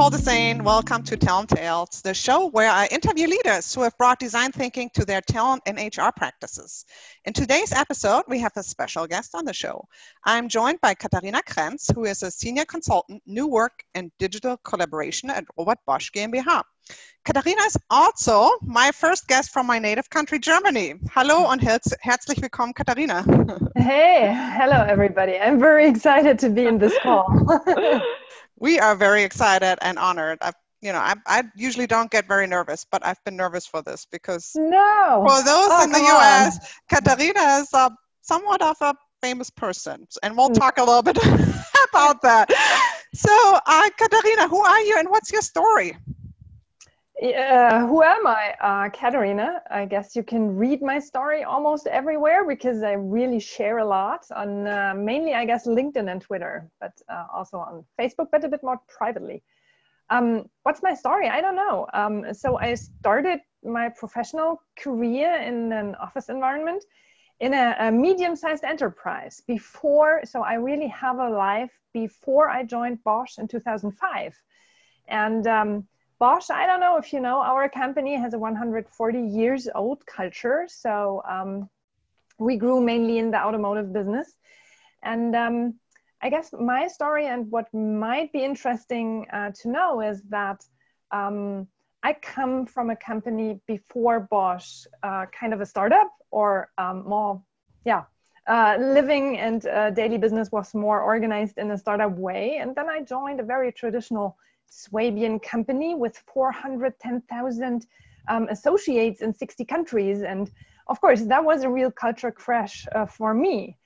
Nicole Dessain. Welcome to Talent Tales, the show where I interview leaders who have brought design thinking to their talent and HR practices. In today's episode, we have a special guest on the show. I'm joined by Katharina Krentz, who is a senior consultant, new work and digital collaboration at Robert Bosch GmbH. Katharina is also my first guest from my native country, Germany. Hello mm-hmm. und herz herzlich willkommen, Katharina. Hey, hello everybody. I'm very excited to be in this call. we are very excited and honored. I've, you know, I, I usually don't get very nervous, but I've been nervous for this because no. for those oh, in the U.S., on. Katharina is a, somewhat of a famous person, and we'll talk a little bit about that. So, uh, Katharina, who are you, and what's your story? Uh, who am I? Uh, Katharina. I guess you can read my story almost everywhere because I really share a lot on uh, mainly, I guess, LinkedIn and Twitter, but uh, also on Facebook, but a bit more privately. Um, what's my story? I don't know. Um, so I started my professional career in an office environment in a, a medium-sized enterprise before. So I really have a life before I joined Bosch in 2005, and um, Bosch, I don't know if you know, our company has a 140 years old culture. So um, we grew mainly in the automotive business. And um, I guess my story and what might be interesting uh, to know is that um, I come from a company before Bosch, uh, kind of a startup or um, more, yeah, uh, living and uh, daily business was more organized in a startup way. And then I joined a very traditional Swabian company with 410,000 um, associates in 60 countries. And of course, that was a real culture crash uh, for me.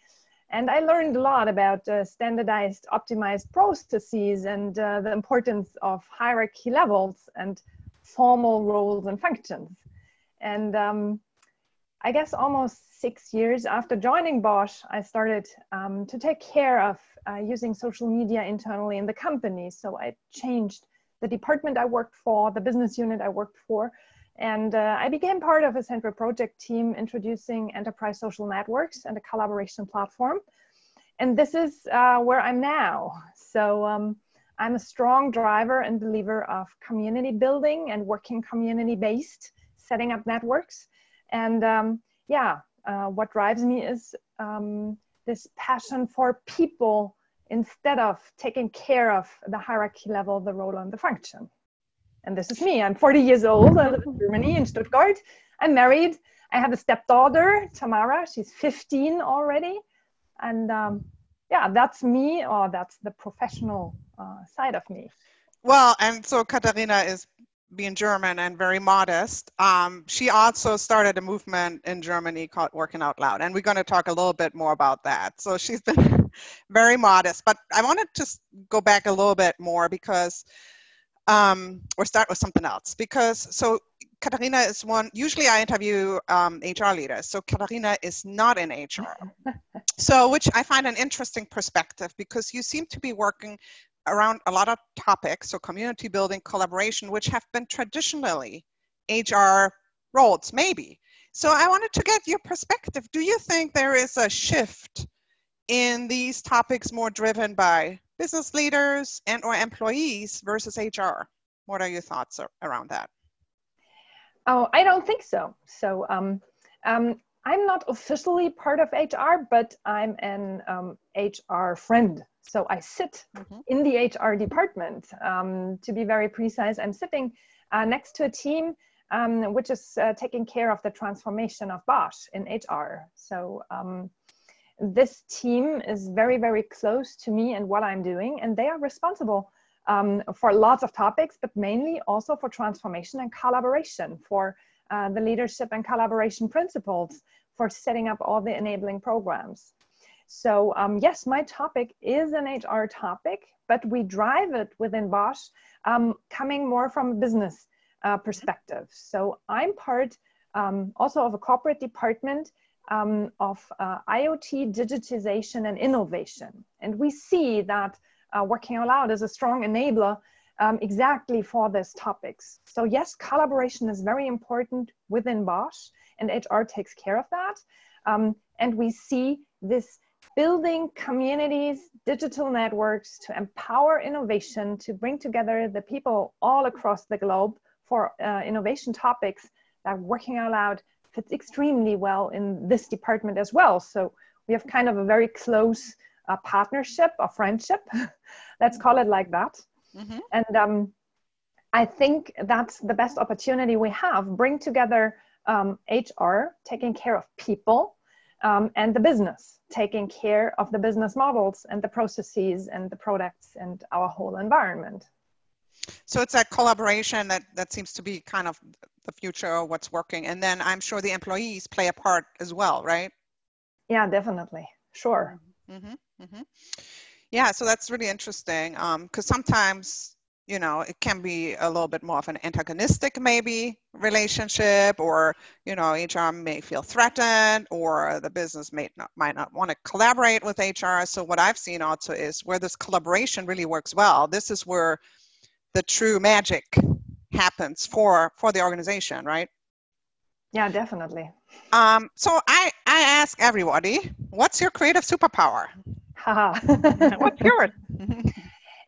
And I learned a lot about uh, standardized, optimized processes and uh, the importance of hierarchy levels and formal roles and functions. And um, I guess almost six years after joining Bosch, I started um, to take care of uh, using social media internally in the company. So I changed the department I worked for, the business unit I worked for, and uh, I became part of a central project team introducing enterprise social networks and a collaboration platform. And this is uh, where I'm now. So um, I'm a strong driver and believer of community building and working community based, setting up networks and um, yeah, uh, what drives me is um, this passion for people instead of taking care of the hierarchy level, the role, and the function. And this is me. I'm 40 years old. I live in Germany, in Stuttgart. I'm married. I have a stepdaughter, Tamara. She's 15 already. And um, yeah, that's me, or that's the professional uh, side of me. Well, and so Katharina is being German and very modest, um, she also started a movement in Germany called Working Out Loud. And we're going to talk a little bit more about that. So she's been very modest. But I wanted to go back a little bit more because, um, or start with something else. Because, so Katharina is one, usually I interview um, HR leaders. So Katharina is not in HR. so, which I find an interesting perspective because you seem to be working around a lot of topics, so community building, collaboration, which have been traditionally HR roles, maybe. So I wanted to get your perspective. Do you think there is a shift in these topics more driven by business leaders and or employees versus HR? What are your thoughts around that? Oh, I don't think so. So um, um, I'm not officially part of HR, but I'm an um, HR friend. So I sit mm-hmm. in the HR department. Um, to be very precise, I'm sitting uh, next to a team um, which is uh, taking care of the transformation of Bosch in HR. So um, this team is very, very close to me and what I'm doing, and they are responsible um, for lots of topics, but mainly also for transformation and collaboration, for uh, the leadership and collaboration principles, for setting up all the enabling programs. So um, yes, my topic is an HR topic, but we drive it within Bosch um, coming more from a business uh, perspective. So I'm part um, also of a corporate department um, of uh, IoT digitization and innovation. And we see that uh, Working Out Loud is a strong enabler um, exactly for these topics. So yes, collaboration is very important within Bosch and HR takes care of that. Um, and we see this building communities, digital networks to empower innovation, to bring together the people all across the globe for uh, innovation topics that Working Out Loud fits extremely well in this department as well. So we have kind of a very close uh, partnership or friendship, let's call it like that. Mm-hmm. And um, I think that's the best opportunity we have bring together um, HR, taking care of people, um, and the business, taking care of the business models and the processes and the products and our whole environment. So it's that collaboration that, that seems to be kind of the future of what's working. And then I'm sure the employees play a part as well, right? Yeah, definitely. Sure. Mm-hmm. Mm-hmm. Yeah, so that's really interesting because um, sometimes you know it can be a little bit more of an antagonistic maybe relationship or you know hr may feel threatened or the business may not might not want to collaborate with hr so what i've seen also is where this collaboration really works well this is where the true magic happens for for the organization right? Yeah definitely. Um so i i ask everybody what's your creative superpower? What's yours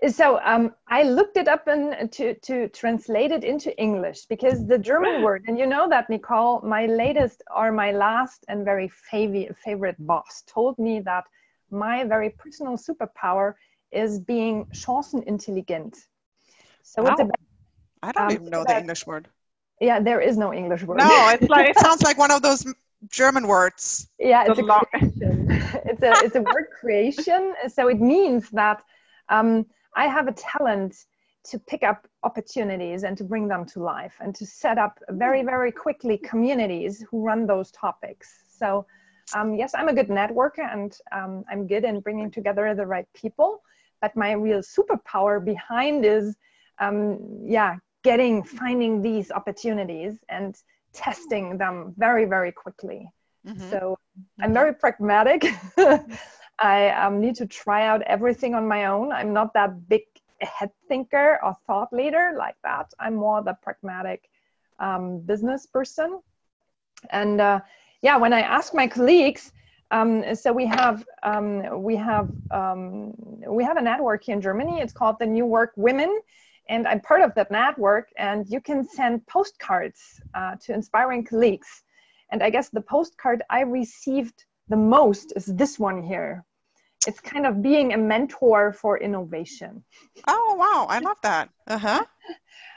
so um, I looked it up and to, to translate it into English because the German word, and you know that, Nicole, my latest or my last and very fav- favorite boss told me that my very personal superpower is being chancenintelligent. So wow. it's about, I don't um, even know the English word. Yeah, there is no English word. No, it's like it sounds like one of those German words. Yeah, it's a creation. it's a it's a word creation. So it means that um, I have a talent to pick up opportunities and to bring them to life and to set up very, hmm. very quickly communities who run those topics. So, um, yes, I'm a good networker and um, I'm good in bringing together the right people. But my real superpower behind is, um, yeah, getting, finding these opportunities and testing them very, very quickly. Mm-hmm. So I'm very pragmatic. I um, need to try out everything on my own. I'm not that big head thinker or thought leader like that. I'm more the pragmatic um, business person. And uh, yeah, when I ask my colleagues, um, so we have um, we have um, we have a network here in Germany. It's called the New Work Women, and I'm part of that network. And you can send postcards uh, to inspiring colleagues. And I guess the postcard I received the most is this one here. It's kind of being a mentor for innovation. Oh, wow. I love that. Uh huh.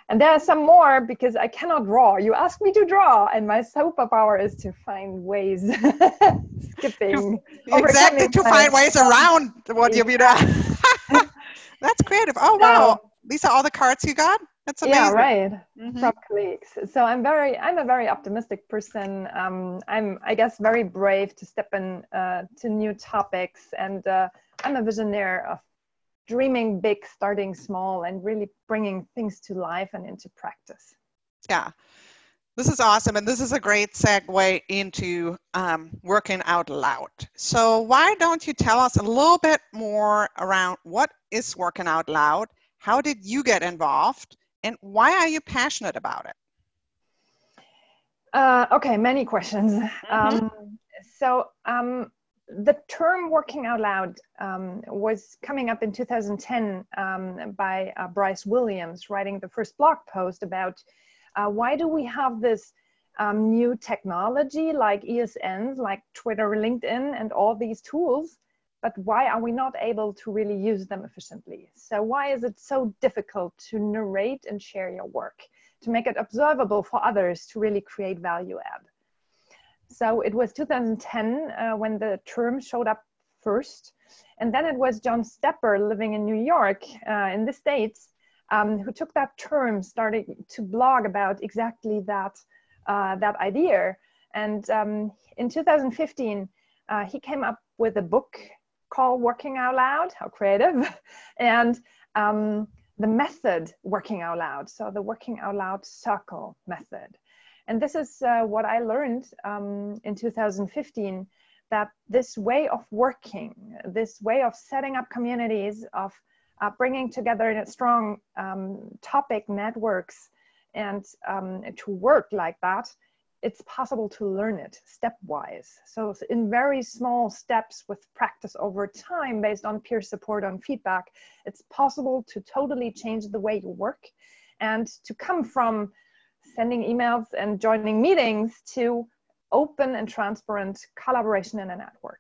and there are some more because I cannot draw. You asked me to draw, and my superpower is to find ways, skipping. exactly, to find ways around what you've done. That's creative. Oh, wow. These are all the cards you got? That's amazing. Yeah, right. Mm-hmm. From colleagues. So I'm very, I'm a very optimistic person. Um, I'm, I guess, very brave to step in uh, to new topics, and uh, I'm a visionary of dreaming big, starting small, and really bringing things to life and into practice. Yeah. This is awesome, and this is a great segue into um, working out loud. So, why don't you tell us a little bit more around what is working out loud? How did you get involved? And why are you passionate about it? Uh, okay, many questions. Mm-hmm. Um, so um, the term working out loud um, was coming up in 2010 um, by uh, Bryce Williams writing the first blog post about uh, why do we have this um, new technology like ESNs, like Twitter, LinkedIn, and all these tools, but why are we not able to really use them efficiently? So why is it so difficult to narrate and share your work, to make it observable for others to really create value add? So it was 2010 uh, when the term showed up first. And then it was John Stepper living in New York uh, in the States um, who took that term, started to blog about exactly that, uh, that idea. And um, in 2015, uh, he came up with a book call working out loud, how creative, and um, the method working out loud. So the working out loud circle method. And this is uh, what I learned um, in 2015 that this way of working, this way of setting up communities, of uh, bringing together strong um, topic networks and um, to work like that it's possible to learn it stepwise. So in very small steps with practice over time based on peer support on feedback, it's possible to totally change the way you work and to come from sending emails and joining meetings to open and transparent collaboration in a network.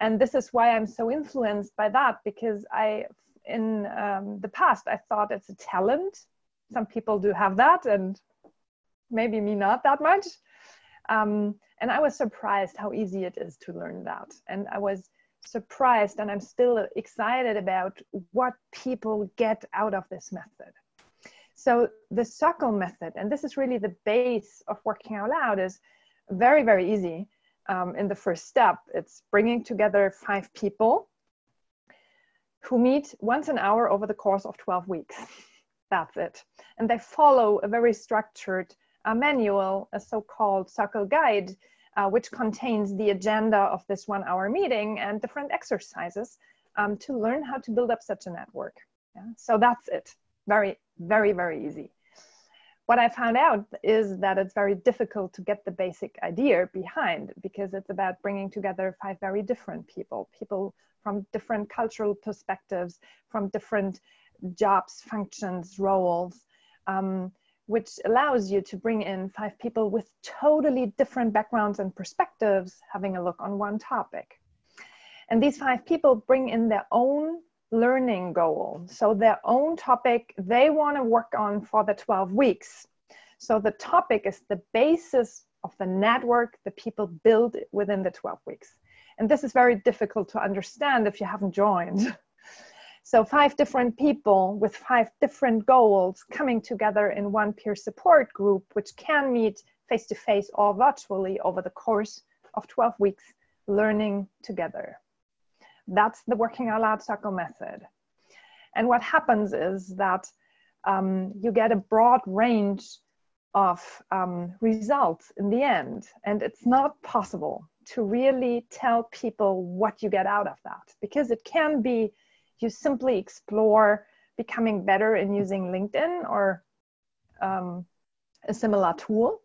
And this is why I'm so influenced by that because I, in um, the past, I thought it's a talent. Some people do have that, and maybe me not that much. Um, and I was surprised how easy it is to learn that. And I was surprised, and I'm still excited about what people get out of this method. So the circle method, and this is really the base of working out loud, is very, very easy. Um, in the first step, it's bringing together five people who meet once an hour over the course of 12 weeks. That's it. And they follow a very structured a manual, a so-called circle guide, uh, which contains the agenda of this one hour meeting and different exercises um, to learn how to build up such a network. Yeah? So that's it. Very, very, very easy. What I found out is that it's very difficult to get the basic idea behind because it's about bringing together five very different people, people from different cultural perspectives, from different jobs, functions, roles. Um, which allows you to bring in five people with totally different backgrounds and perspectives having a look on one topic. And these five people bring in their own learning goal. So, their own topic they want to work on for the 12 weeks. So, the topic is the basis of the network that people build within the 12 weeks. And this is very difficult to understand if you haven't joined. So five different people with five different goals coming together in one peer support group, which can meet face to face or virtually over the course of 12 weeks, learning together. That's the Working Out Loud Circle method. And what happens is that um, you get a broad range of um, results in the end. And it's not possible to really tell people what you get out of that because it can be you simply explore becoming better in using LinkedIn or um, a similar tool,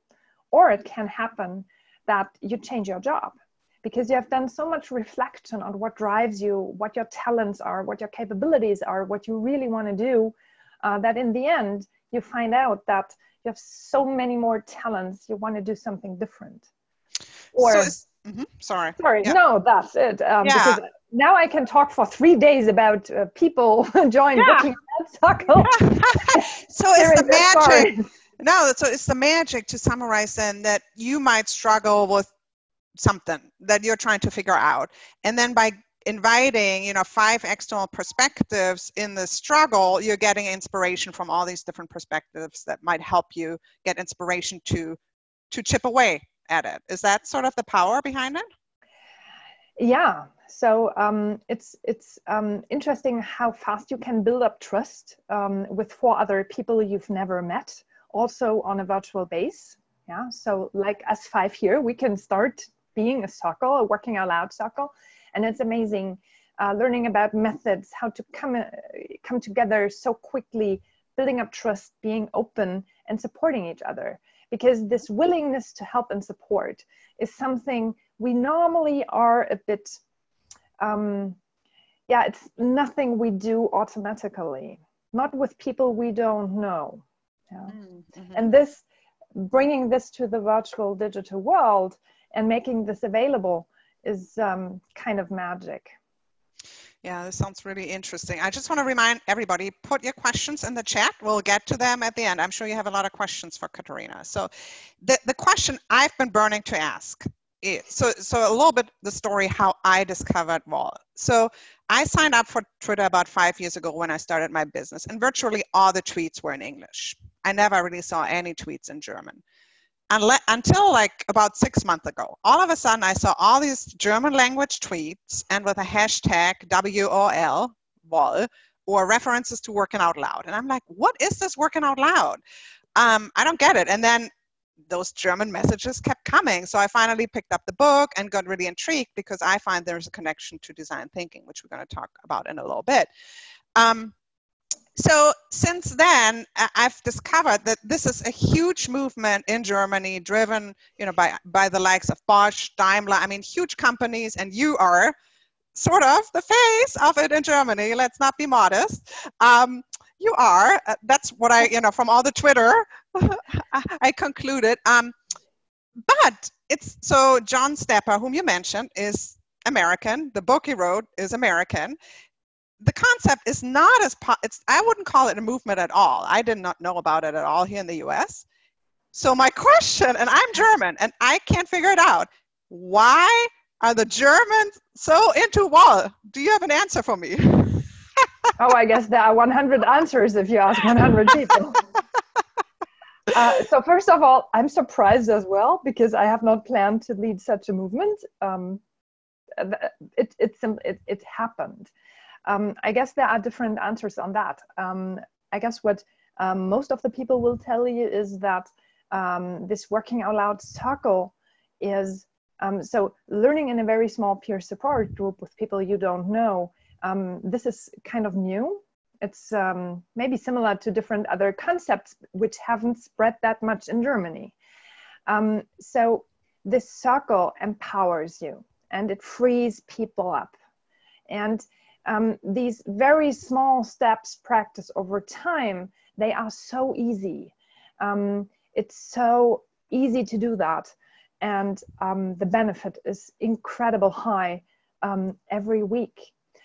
or it can happen that you change your job because you have done so much reflection on what drives you, what your talents are, what your capabilities are, what you really want to do, uh, that in the end you find out that you have so many more talents, you want to do something different. Or, so mm-hmm, sorry. Sorry, yeah. no, that's it. Um, yeah. Because now I can talk for three days about uh, people join yeah. Booking so it's the magic. No, so it's the magic to summarize then that you might struggle with something that you're trying to figure out, and then by inviting you know five external perspectives in the struggle you're getting inspiration from all these different perspectives that might help you get inspiration to to chip away at it. Is that sort of the power behind it? Yeah so um, it's it's um, interesting how fast you can build up trust um, with four other people you've never met, also on a virtual base. Yeah, so like us five here, we can start being a circle, a working out loud circle, and it's amazing uh, learning about methods, how to come uh, come together so quickly, building up trust, being open, and supporting each other. Because this willingness to help and support is something we normally are a bit um, yeah it's nothing we do automatically not with people we don't know yeah? mm-hmm. and this bringing this to the virtual digital world and making this available is um, kind of magic yeah, this sounds really interesting. I just want to remind everybody, put your questions in the chat. We'll get to them at the end. I'm sure you have a lot of questions for Katharina. So the, the question I've been burning to ask so so a little bit the story how I discovered WOL. So I signed up for Twitter about five years ago when I started my business, and virtually all the tweets were in English. I never really saw any tweets in German. Unle- until like about six months ago, all of a sudden I saw all these German language tweets and with a hashtag WOL, WOL, or references to working out loud. And I'm like, what is this working out loud? Um, I don't get it. And then those German messages kept coming. So I finally picked up the book and got really intrigued because I find there's a connection to design thinking, which we're going to talk about in a little bit. Um, so since then i've discovered that this is a huge movement in germany driven you know by by the likes of bosch daimler i mean huge companies and you are sort of the face of it in germany let's not be modest um, you are. Uh, that's what i you know from all the twitter i concluded. Um, but it's so john stepper whom you mentioned is american. The book he wrote is american. The concept is not as po- it's i wouldn't call it a movement at all. I did not know about it at all here in the us so my question and i'm german and i can't figure it out. Why are the germans so into WOL? Do you have an answer for me oh i guess there are 100 answers if you ask 100 people uh, so first of all i'm surprised as well because i have not planned to lead such a movement um, it, it, it, it happened um, I guess there are different answers on that. Um, I guess what um, most of the people will tell you is that um, this working out loud circle is um, so learning in a very small peer support group with people you don't know. Um, this is kind of new. It's maybe similar to different other concepts which haven't spread that much in Germany. so this circle empowers you and it frees people up. And um, these very small steps practice over time, they are so easy. Um, it's so easy to do that. And um, the benefit is incredible high um, every week.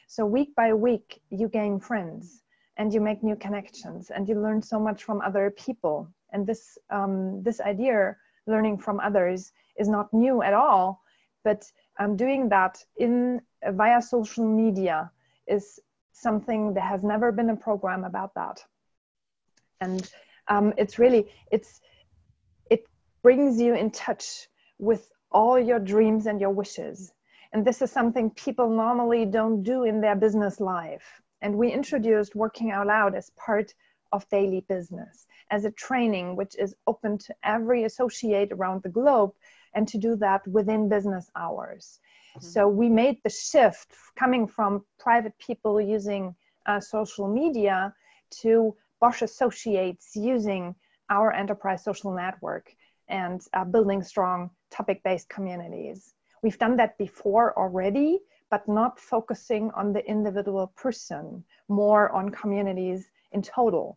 So week by week, you gain friends and you make new connections and you learn so much from other people. And this, um, this idea, learning from others, is not new at all. But I'm doing that in via social media is something there has never been a program about that and um, it's really it's it brings you in touch with all your dreams and your wishes and this is something people normally don't do in their business life and we introduced working out loud as part of daily business as a training which is open to every associate around the globe and to do that within business hours Mm-hmm. So we made the shift coming from private people using uh, social media to Bosch associates using our enterprise social network and uh, building strong topic based communities. We've done that before already, but not focusing on the individual person, more on communities in total.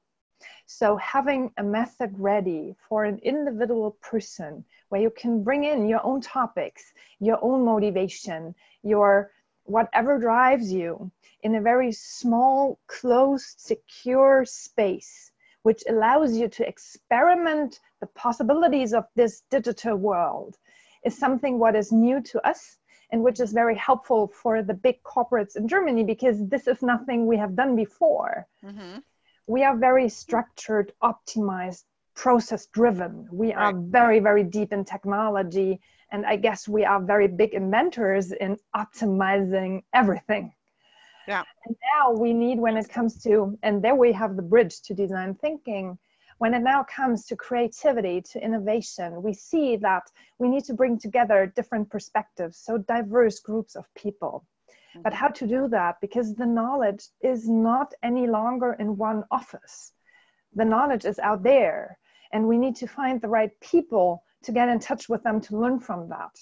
So having a method ready for an individual person where you can bring in your own topics, your own motivation, your whatever drives you in a very small, closed, secure space, which allows you to experiment the possibilities of this digital world, is something what is new to us and which is very helpful for the big corporates in Germany because this is nothing we have done before. Mm-hmm we are very structured, optimized, process driven. We are very, very deep in technology. And I guess we are very big inventors in optimizing everything. Yeah. And now we need, when it comes to, and there we have the bridge to design thinking. When it now comes to creativity, to innovation, we see that we need to bring together different perspectives, so diverse groups of people. But how to do that? Because the knowledge is not any longer in one office. The knowledge is out there and we need to find the right people to get in touch with them to learn from that.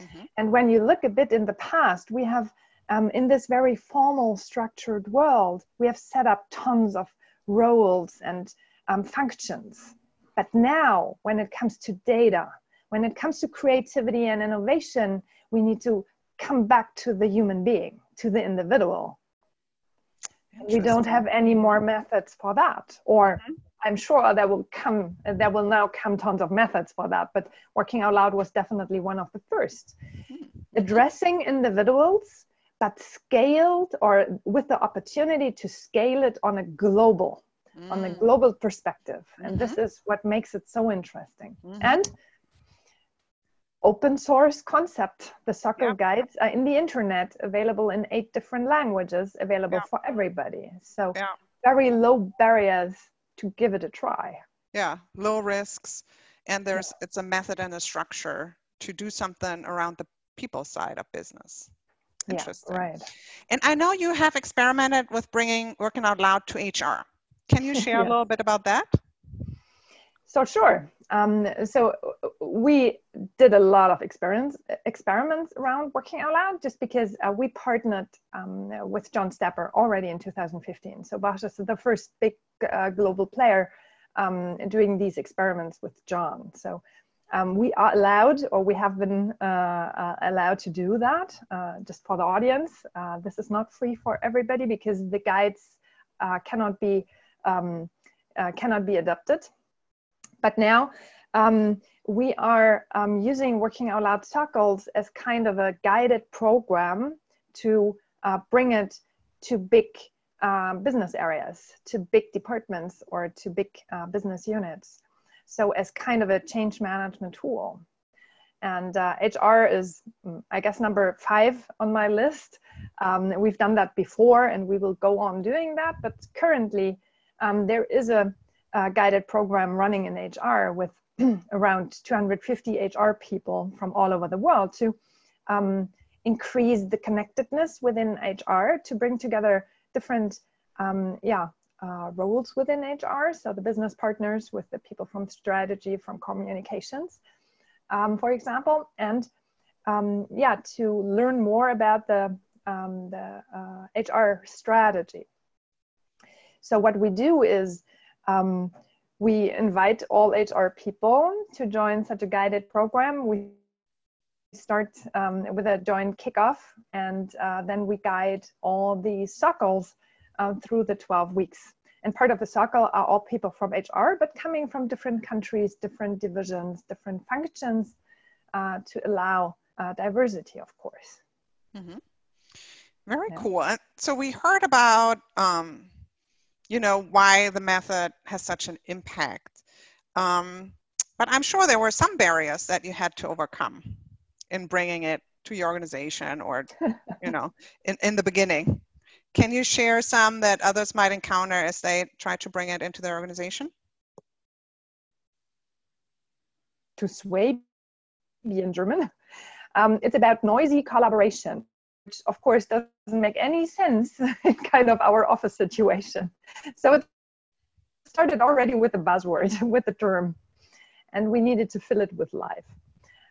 Mm-hmm. and when you look a bit in the past we have um, in this very formal structured world we have set up tons of roles and um, functions but now when it comes to data when it comes to creativity and innovation we need to come back to the human being to the individual. We don't have any more methods for that, or mm-hmm. I'm sure there will come there will now come tons of methods for that. But working out loud was definitely one of the 1st mm-hmm. Addressing individuals, but scaled or with the opportunity to scale it on a global, mm. on a global perspective. And mm-hmm. this is what makes it so interesting. Mm-hmm. And open source concept. The soccer yeah. guides are in the internet, available in eight different languages, available yeah. for everybody. So yeah. very low barriers to give it a try. Yeah, low risks, and there's it's a method and a structure to do something around the people side of business. Interesting. Yeah, right. And I know you have experimented with bringing Working Out Loud to HR. Can you share yeah. a little bit about that? So sure. Um, so we did a lot of experiments experiments around working out loud, just because uh, we partnered um, with John Stepper already in 2015. So Bosch is the first big uh, global player um, doing these experiments with John. So um, we are allowed, or we have been uh, uh, allowed to do that uh, just for the audience. Uh, this is not free for everybody because the guides uh, cannot be um, uh, cannot be adapted. But now um, we are um, using Working Out Loud Circles as kind of a guided program to bring it to big business areas, to big departments, or to big business units so as kind of a change management tool. And uh, HR is, mm, I guess, number five on my list. Um, we've done that before and we will go on doing that. But currently, um, there is a, a, guided program running in HR with around 250 HR people from all over the world to um, increase the connectedness within HR to bring together different um, yeah, uh, roles within HR, so the business partners with the people from strategy, from communications, um, for example, and um, yeah, to learn more about the, um, the uh, HR strategy. So what we do is um, we invite all HR people to join such a guided program. We start um, with a joint kickoff and uh, then we guide all the circles um, through the 12 weeks. And part of the circle are all people from HR, but coming from different countries, different divisions, different functions uh, to allow uh, diversity, of course. Mm-hmm. Very yeah. cool. So we heard about, um, you know, why the method has such an impact. Um, but I'm sure there were some barriers that you had to overcome in bringing it to your organization or, you know, in, in the beginning. Can you share some that others might encounter as they try to bring it into their organization? To sway be in German. Um, it's about noisy collaboration, which of course doesn't make any sense in kind of our office situation. So it started already with the buzzword, with the term, and we needed to fill it with life.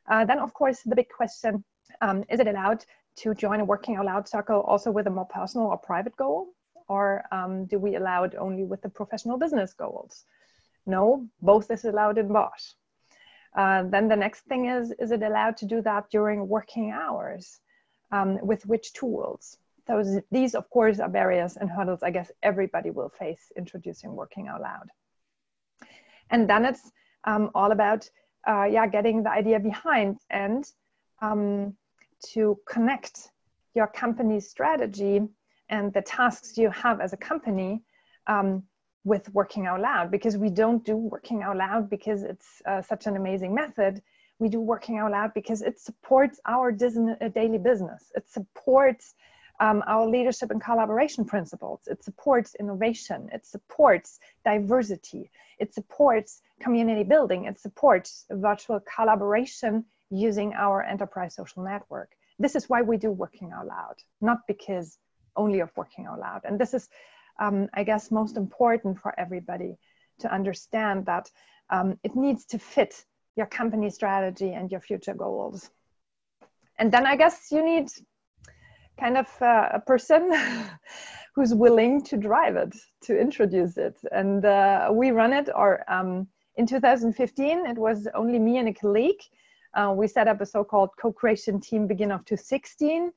Uh, then, of course, the big question um, is it allowed to join a working out loud circle also with a more personal or private goal? Or um, do we allow it only with the professional business goals? No, both is allowed in Bosch. Uh, then the next thing is, is it allowed to do that during working hours? Um, with which tools? Those, these, of course, are barriers and hurdles I guess everybody will face introducing working out loud. And then it's um, all about, uh, yeah, getting the idea behind and um, to connect your company's strategy and the tasks you have as a company um, with working out loud because we don't do working out loud because it's uh, such an amazing method we do working out loud because it supports our uh, daily business. It supports um, our leadership and collaboration principles. It supports innovation. It supports diversity. It supports community building. It supports virtual collaboration using our enterprise social network. This is why we do Working Out Loud, not because only of Working Out Loud. And this is, um, I guess, most important for everybody to understand that um, it needs to fit your company strategy and your future goals. And then I guess you need kind of uh, a person who's willing to drive it, to introduce it. And uh, we run it, or um, in 2015, it was only me and a colleague uh, we set up a so-called co-creation team beginning of 2016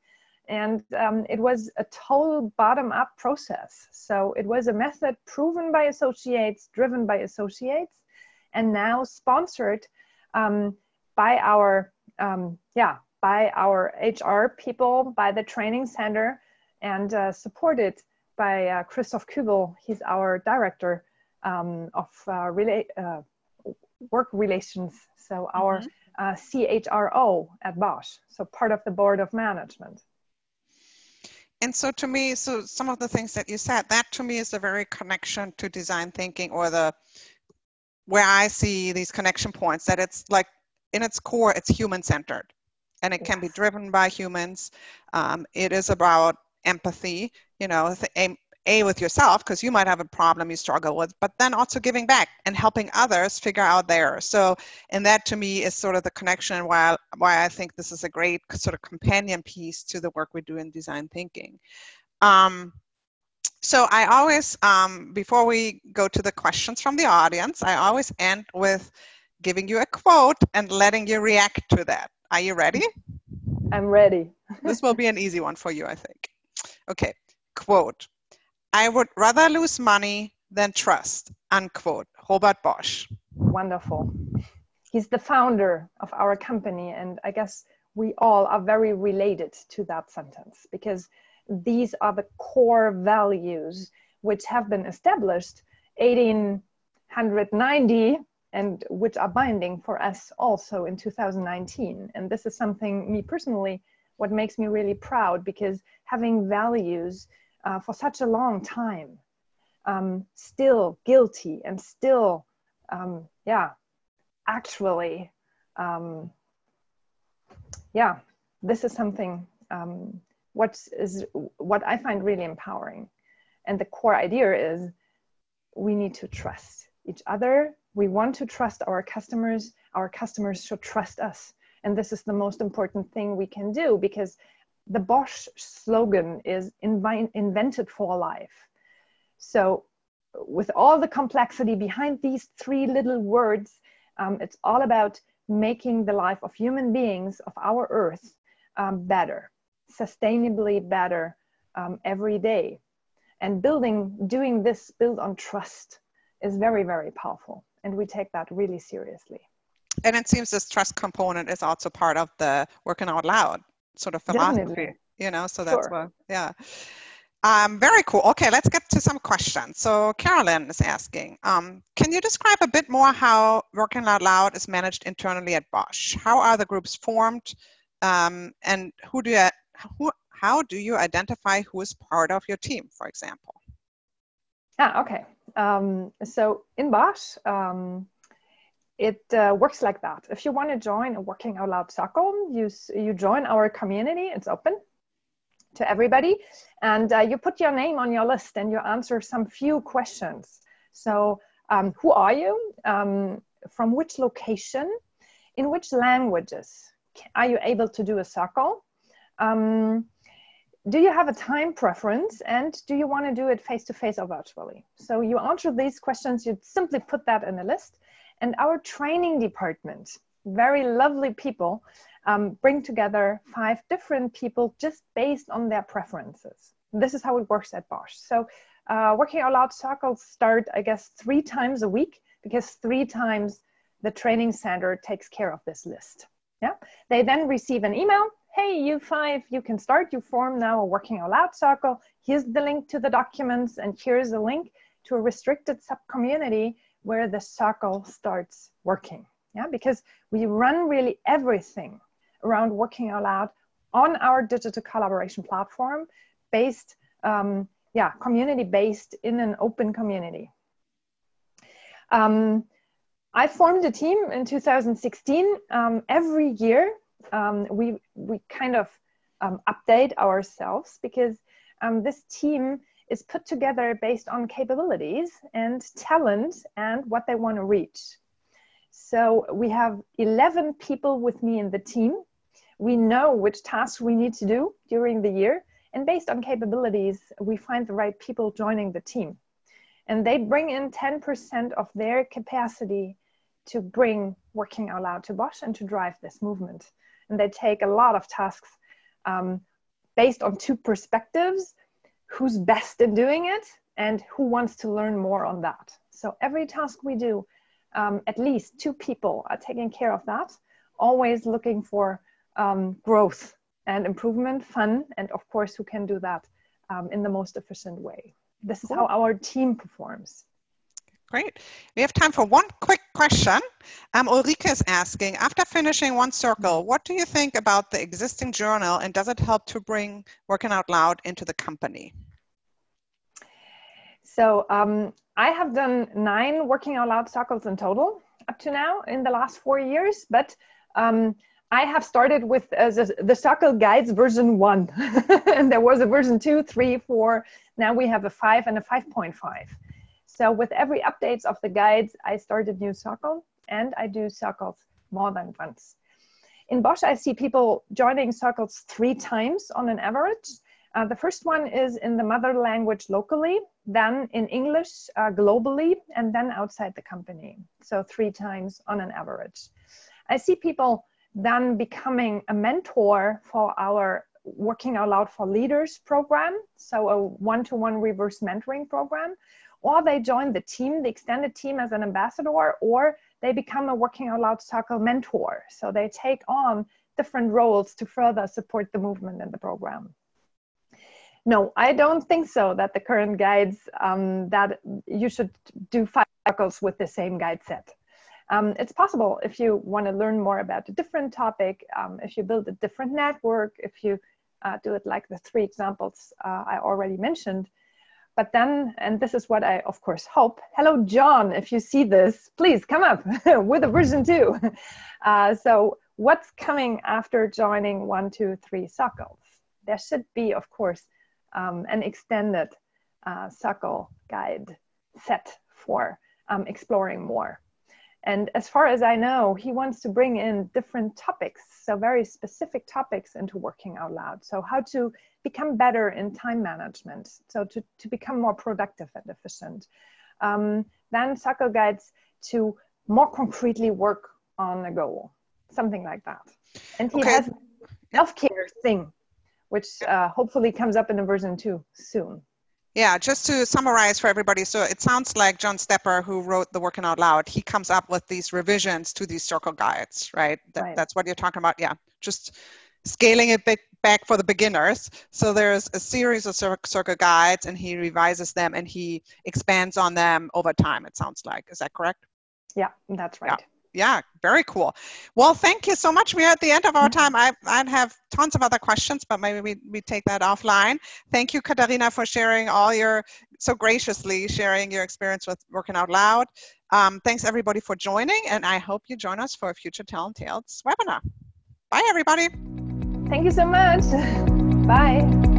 and um, it was a total bottom-up process so it was a method proven by associates driven by associates and now sponsored um, by our um, yeah by our hr people by the training center and uh, supported by uh, christoph kubel he's our director um, of uh, rela- uh, work relations. So our mm-hmm. uh, CHRO at Bosch, so part of the board of management. And so to me, so some of the things that you said, that to me is the very connection to design thinking or the where I see these connection points that it's like in its core, it's human centered and it yes. can be driven by humans. Um, it is about empathy, you know, a with yourself because you might have a problem you struggle with but then also giving back and helping others figure out theirs so and that to me is sort of the connection why why i think this is a great sort of companion piece to the work we do in design thinking um, so i always um, before we go to the questions from the audience i always end with giving you a quote and letting you react to that are you ready i'm ready this will be an easy one for you i think okay quote I would rather lose money than trust, unquote. Robert Bosch. Wonderful. He's the founder of our company, and I guess we all are very related to that sentence because these are the core values which have been established 1890 and which are binding for us also in 2019. And this is something, me personally, what makes me really proud because having values uh, for such a long time, um, still guilty and still, um, yeah, actually, um, yeah, this is something what is what I find really empowering. And the core idea is we need to trust each other. We want to trust our customers. Our customers should trust us. And this is the most important thing we can do because the Bosch slogan is invented for life. So, with all the complexity behind these three little words, um, it's all about making the life of human beings of our earth um, better, sustainably better um, every day. And building, doing this build on trust is very, very powerful. And we take that really seriously. And it seems this trust component is also part of the working out loud sort of philosophy Definitely. you know so that's sure. what yeah um, very cool. Okay, let's get to some questions. So Carolyn is asking, um, can you describe a bit more how Working Out Loud is managed internally at Bosch? How are the groups formed, um, and who do you, who, how do you identify who is part of your team, for example? Ah, okay. Um, so in Bosch, um, it uh, works like that. If you want to join a Working Out Loud circle, you, you join our community. It's open to everybody. And uh, you put your name on your list and you answer some few questions. So um, who are you? Um, from which location? In which languages are you able to do a circle? Um, do you have a time preference and do you want to do it face to face or virtually? So you answer these questions, you simply put that in a list and our training department, very lovely people, um, bring together five different people just based on their preferences. This is how it works at Bosch. So, uh, working out loud circles start, I guess, three times a week because three times the training center takes care of this list. Yeah. They then receive an email. Hey, you five, you can start. You form now a working out loud circle. Here's the link to the documents, and here's a link to a restricted sub community where the circle starts working. Yeah, because we run really everything around working out loud on our digital collaboration platform based, um, yeah, community based in an open community. Um, I formed a team in 2016. Um, every year, um, we we kind of um, update ourselves because um, this team is put together based on capabilities and talent and what they want to reach. So we have 11 people with me in the team. We know which tasks we need to do during the year. And based on capabilities, we find the right people joining the team. And they bring in 10% of their capacity to bring working out loud to Bosch and to drive this movement. And they take a lot of tasks um, based on two perspectives who's best in doing it and who wants to learn more on that. So every task we do, um, at least two people are taking care of that, always looking for um, growth and improvement, fun, and of course, who can do that um, in the most efficient way. This is how our team performs. Great. We have time for one quick question. Um, Ulrike is asking, after finishing one circle, what do you think about the existing journal and does it help to bring Working Out Loud into the company? So um, I have done nine Working Out Loud circles in total up to now in the last four years, but um, I have started with uh, the, the Circle Guides version one, and there was a version two, three, four. Now we have a five and a 5.5. So with every updates of the guides, I start a new circle and I do circles more than once. In Bosch, I see people joining circles three times on an average. Uh, the first one is in the mother language locally, then in English uh, globally, and then outside the company. So three times on an average. I see people then becoming a mentor for our Working Out Loud for Leaders program, so a one to one reverse mentoring program, or they join the team, the extended team as an ambassador, or they become a Working Out Loud Circle mentor. So they take on different roles to further support the movement and the program. No, I don't think so that the current guides um, that you should do five circles with the same guide set. Um, it's possible if you want to learn more about a different topic, um, if you build a different network, if you uh, do it like the three examples uh, I already mentioned. But then, and this is what I of course hope. Hello, John, if you see this, please come up with a version two. Uh, so, what's coming after joining one, two, three circles? There should be, of course, um, an extended uh, circle guide set for um, exploring more. And as far as I know, he wants to bring in different topics, so very specific topics into working out loud. So, how to become better in time management, so to, to become more productive and efficient. Um, then, circle guides to more concretely work on a goal, something like that. And he okay. has healthcare thing, which uh, hopefully comes up in a version two soon. Yeah, just to summarize for everybody, so it sounds like John Stepper, who wrote the Working Out Loud, he comes up with these revisions to these circle guides, right? That, right. That's what you're talking about. Yeah, just scaling it bit back for the beginners. So there's a series of circle guides, and he revises them and he expands on them over time. It sounds like. Is that correct? Yeah, that's right. Yeah yeah, very cool. Well, thank you so much. We are at the end of our mm-hmm. time. I, I'd have tons of other questions, but maybe we, we take that offline. Thank you, Katharina, for sharing all your, so graciously sharing your experience with Working Out Loud. Um, thanks everybody for joining, and I hope you join us for a future Talent Tales webinar. Bye, everybody. Thank you so much. Bye.